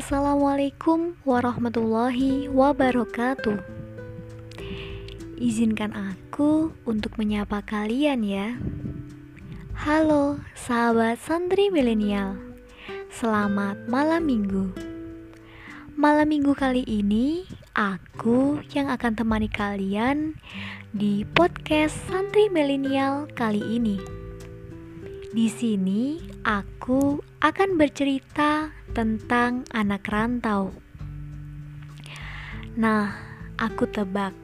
Assalamualaikum warahmatullahi wabarakatuh. Izinkan aku untuk menyapa kalian ya. Halo, sahabat santri milenial. Selamat malam minggu. Malam minggu kali ini, aku yang akan temani kalian di podcast santri milenial kali ini. Di sini, aku akan bercerita tentang anak rantau. Nah, aku tebak,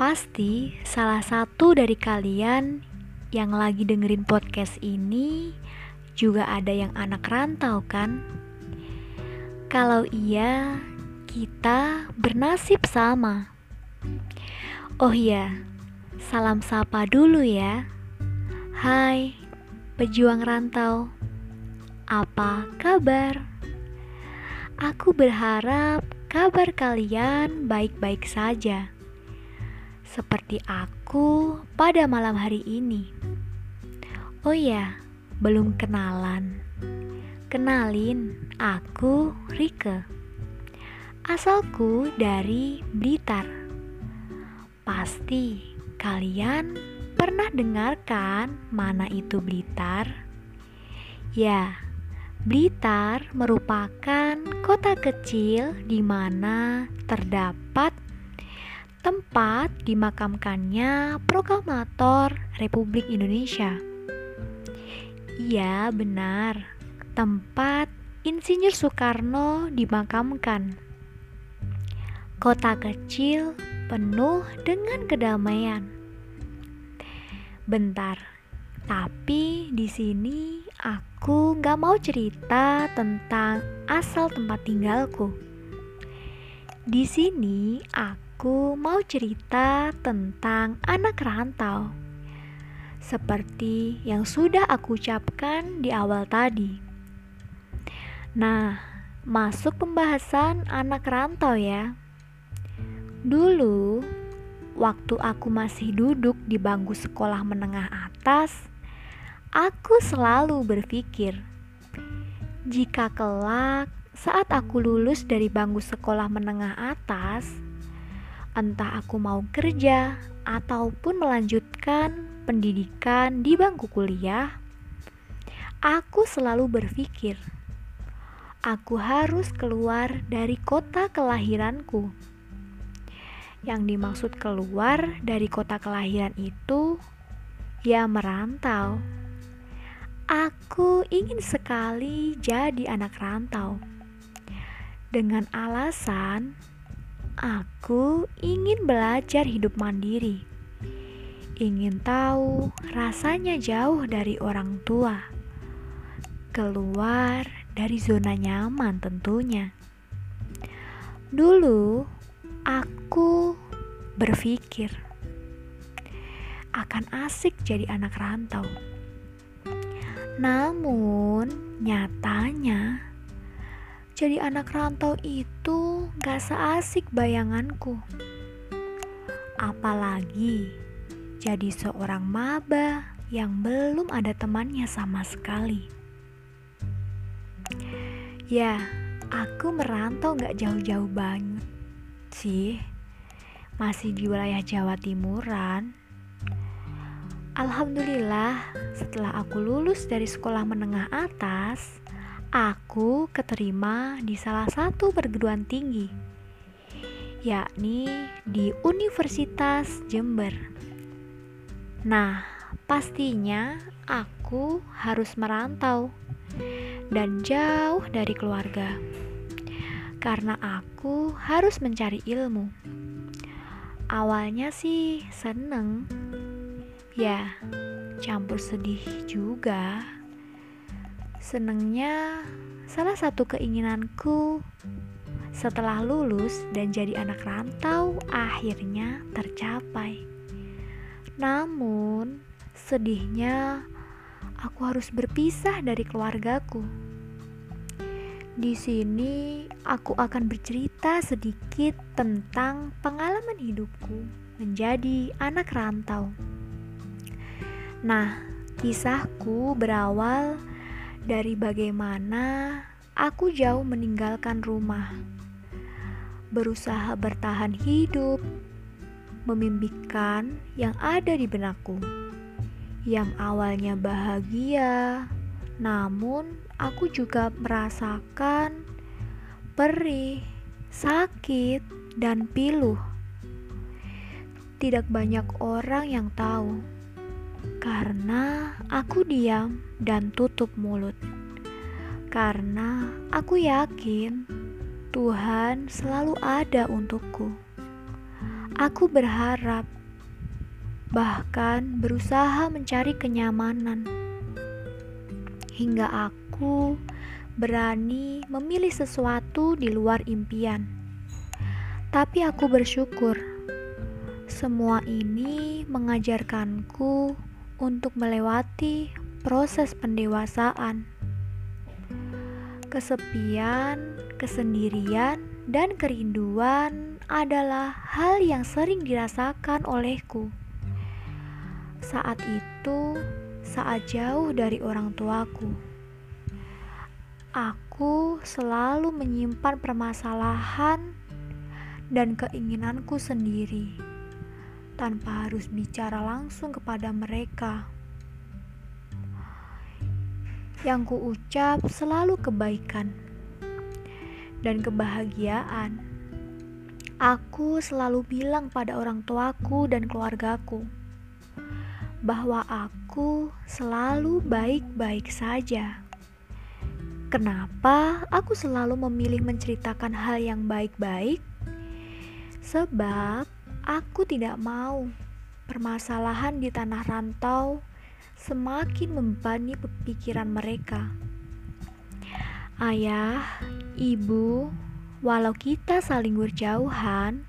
pasti salah satu dari kalian yang lagi dengerin podcast ini juga ada yang anak rantau, kan? Kalau iya, kita bernasib sama. Oh iya, salam sapa dulu ya. Hai, pejuang rantau. Apa kabar? Aku berharap kabar kalian baik-baik saja, seperti aku pada malam hari ini. Oh ya, belum kenalan. Kenalin, aku Rike. Asalku dari Blitar. Pasti kalian pernah dengarkan mana itu Blitar? Ya, Blitar merupakan kota kecil di mana terdapat tempat dimakamkannya proklamator Republik Indonesia. Iya, benar. Tempat Insinyur Soekarno dimakamkan. Kota kecil penuh dengan kedamaian. Bentar, tapi di sini aku gak mau cerita tentang asal tempat tinggalku. Di sini aku mau cerita tentang anak rantau. Seperti yang sudah aku ucapkan di awal tadi. Nah, masuk pembahasan anak rantau ya. Dulu, waktu aku masih duduk di bangku sekolah menengah atas, Aku selalu berpikir, jika kelak saat aku lulus dari bangku sekolah menengah atas, entah aku mau kerja ataupun melanjutkan pendidikan di bangku kuliah, aku selalu berpikir, aku harus keluar dari kota kelahiranku. Yang dimaksud keluar dari kota kelahiran itu, ya merantau. Aku ingin sekali jadi anak rantau. Dengan alasan aku ingin belajar hidup mandiri. Ingin tahu rasanya jauh dari orang tua. Keluar dari zona nyaman tentunya. Dulu aku berpikir akan asik jadi anak rantau namun, nyatanya jadi anak rantau itu gak seasik bayanganku. Apalagi jadi seorang maba yang belum ada temannya sama sekali. Ya, aku merantau gak jauh-jauh banget sih. Masih di wilayah Jawa Timuran Alhamdulillah, setelah aku lulus dari sekolah menengah atas, aku keterima di salah satu perguruan tinggi, yakni di Universitas Jember. Nah, pastinya aku harus merantau dan jauh dari keluarga, karena aku harus mencari ilmu. Awalnya sih seneng Ya, campur sedih juga. Senengnya, salah satu keinginanku setelah lulus dan jadi anak rantau akhirnya tercapai. Namun, sedihnya aku harus berpisah dari keluargaku. Di sini aku akan bercerita sedikit tentang pengalaman hidupku menjadi anak rantau. Nah, kisahku berawal dari bagaimana aku jauh meninggalkan rumah, berusaha bertahan hidup, memimpikan yang ada di benakku, yang awalnya bahagia, namun aku juga merasakan perih, sakit, dan pilu. Tidak banyak orang yang tahu, karena aku diam dan tutup mulut. Karena aku yakin Tuhan selalu ada untukku. Aku berharap, bahkan berusaha mencari kenyamanan, hingga aku berani memilih sesuatu di luar impian. Tapi aku bersyukur, semua ini mengajarkanku untuk melewati proses pendewasaan Kesepian, kesendirian, dan kerinduan adalah hal yang sering dirasakan olehku. Saat itu, saat jauh dari orang tuaku, aku selalu menyimpan permasalahan dan keinginanku sendiri tanpa harus bicara langsung kepada mereka. Yang kuucap selalu kebaikan dan kebahagiaan. Aku selalu bilang pada orang tuaku dan keluargaku bahwa aku selalu baik-baik saja. Kenapa aku selalu memilih menceritakan hal yang baik-baik? Sebab aku tidak mau permasalahan di tanah rantau semakin membebani pikiran mereka. Ayah, ibu, walau kita saling berjauhan,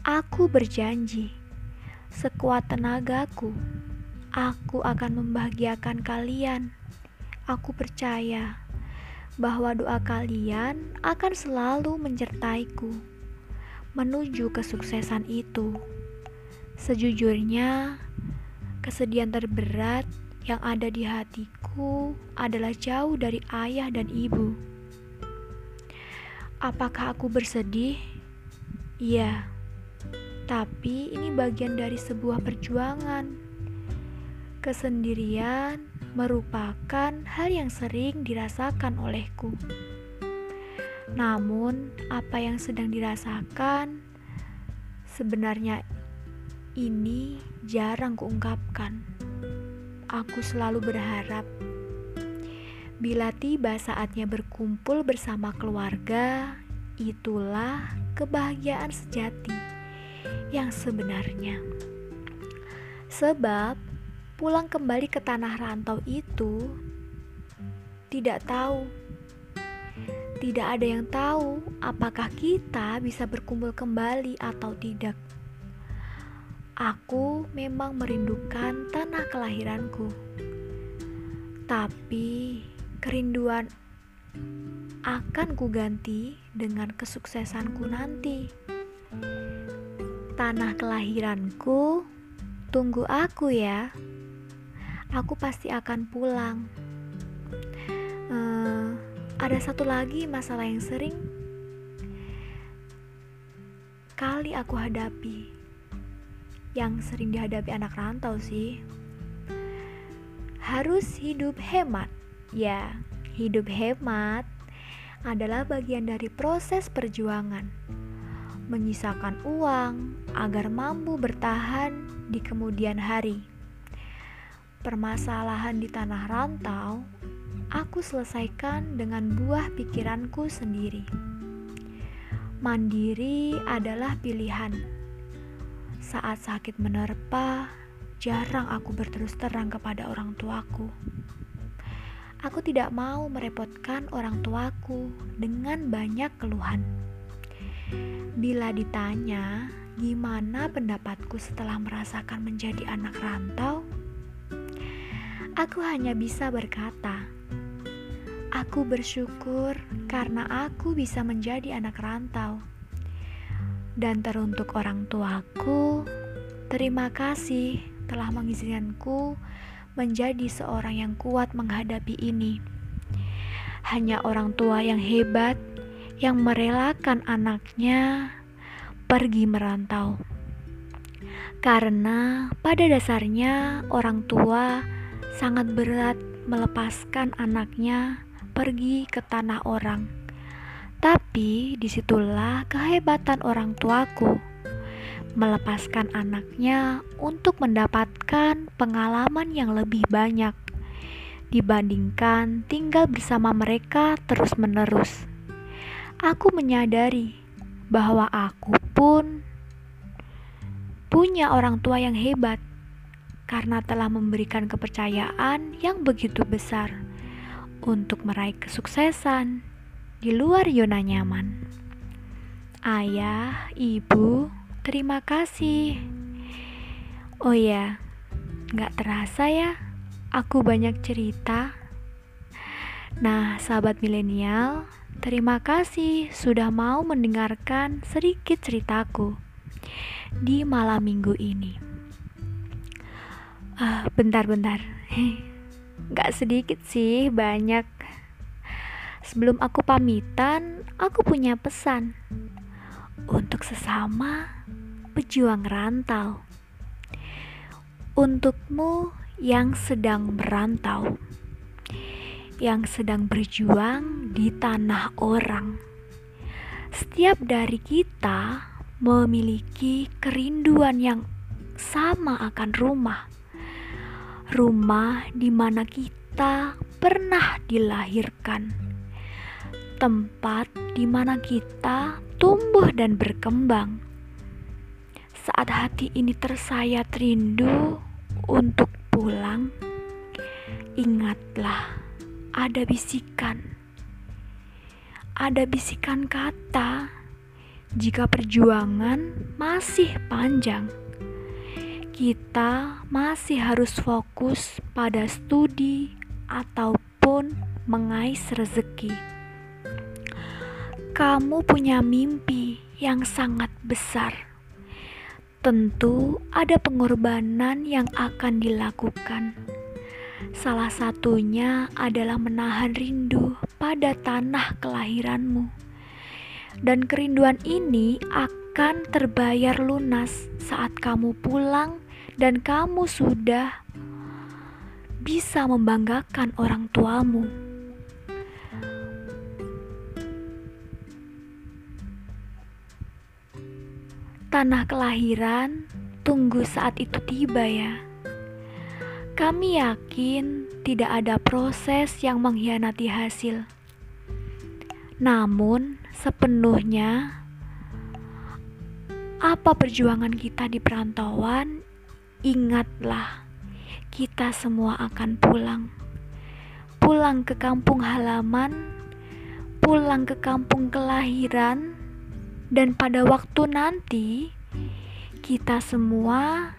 aku berjanji, sekuat tenagaku, aku akan membahagiakan kalian. Aku percaya bahwa doa kalian akan selalu menyertaiku menuju kesuksesan itu. Sejujurnya, Kesedihan terberat yang ada di hatiku adalah jauh dari ayah dan ibu. Apakah aku bersedih? Iya, tapi ini bagian dari sebuah perjuangan. Kesendirian merupakan hal yang sering dirasakan olehku. Namun, apa yang sedang dirasakan sebenarnya ini jarang kuungkapkan. Aku selalu berharap bila tiba saatnya berkumpul bersama keluarga, itulah kebahagiaan sejati yang sebenarnya. Sebab pulang kembali ke tanah rantau itu tidak tahu tidak ada yang tahu apakah kita bisa berkumpul kembali atau tidak. Aku memang merindukan tanah kelahiranku, tapi kerinduan akan kuganti dengan kesuksesanku nanti. Tanah kelahiranku, tunggu aku ya. Aku pasti akan pulang. Uh, ada satu lagi masalah yang sering kali aku hadapi yang sering dihadapi anak rantau sih. Harus hidup hemat. Ya, hidup hemat adalah bagian dari proses perjuangan. Menyisakan uang agar mampu bertahan di kemudian hari. Permasalahan di tanah rantau aku selesaikan dengan buah pikiranku sendiri. Mandiri adalah pilihan saat sakit menerpa, jarang aku berterus terang kepada orang tuaku. Aku tidak mau merepotkan orang tuaku dengan banyak keluhan. Bila ditanya gimana pendapatku setelah merasakan menjadi anak rantau, aku hanya bisa berkata, "Aku bersyukur karena aku bisa menjadi anak rantau." Dan teruntuk orang tuaku, terima kasih telah mengizinkanku menjadi seorang yang kuat menghadapi ini. hanya orang tua yang hebat yang merelakan anaknya pergi merantau. Karena pada dasarnya orang tua sangat berat melepaskan anaknya pergi ke tanah orang. Tapi di situlah kehebatan orang tuaku melepaskan anaknya untuk mendapatkan pengalaman yang lebih banyak dibandingkan tinggal bersama mereka terus-menerus. Aku menyadari bahwa aku pun punya orang tua yang hebat karena telah memberikan kepercayaan yang begitu besar untuk meraih kesuksesan di luar zona nyaman. Ayah, ibu, terima kasih. Oh ya, nggak terasa ya, aku banyak cerita. Nah, sahabat milenial, terima kasih sudah mau mendengarkan sedikit ceritaku di malam minggu ini. Ah, bentar-bentar, nggak sedikit sih, banyak Sebelum aku pamitan, aku punya pesan untuk sesama pejuang rantau. Untukmu yang sedang merantau, yang sedang berjuang di tanah orang. Setiap dari kita memiliki kerinduan yang sama akan rumah. Rumah di mana kita pernah dilahirkan tempat di mana kita tumbuh dan berkembang. Saat hati ini tersayat rindu untuk pulang, ingatlah ada bisikan. Ada bisikan kata jika perjuangan masih panjang. Kita masih harus fokus pada studi ataupun mengais rezeki kamu punya mimpi yang sangat besar. Tentu ada pengorbanan yang akan dilakukan. Salah satunya adalah menahan rindu pada tanah kelahiranmu. Dan kerinduan ini akan terbayar lunas saat kamu pulang dan kamu sudah bisa membanggakan orang tuamu. tanah kelahiran, tunggu saat itu tiba ya. Kami yakin tidak ada proses yang mengkhianati hasil. Namun, sepenuhnya apa perjuangan kita di perantauan, ingatlah kita semua akan pulang. Pulang ke kampung halaman, pulang ke kampung kelahiran, dan pada waktu nanti, kita semua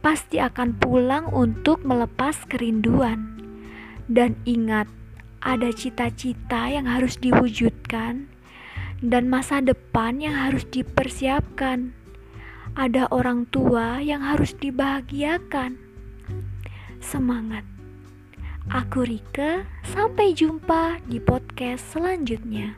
pasti akan pulang untuk melepas kerinduan. Dan ingat, ada cita-cita yang harus diwujudkan dan masa depan yang harus dipersiapkan. Ada orang tua yang harus dibahagiakan. Semangat. Aku Rike, sampai jumpa di podcast selanjutnya.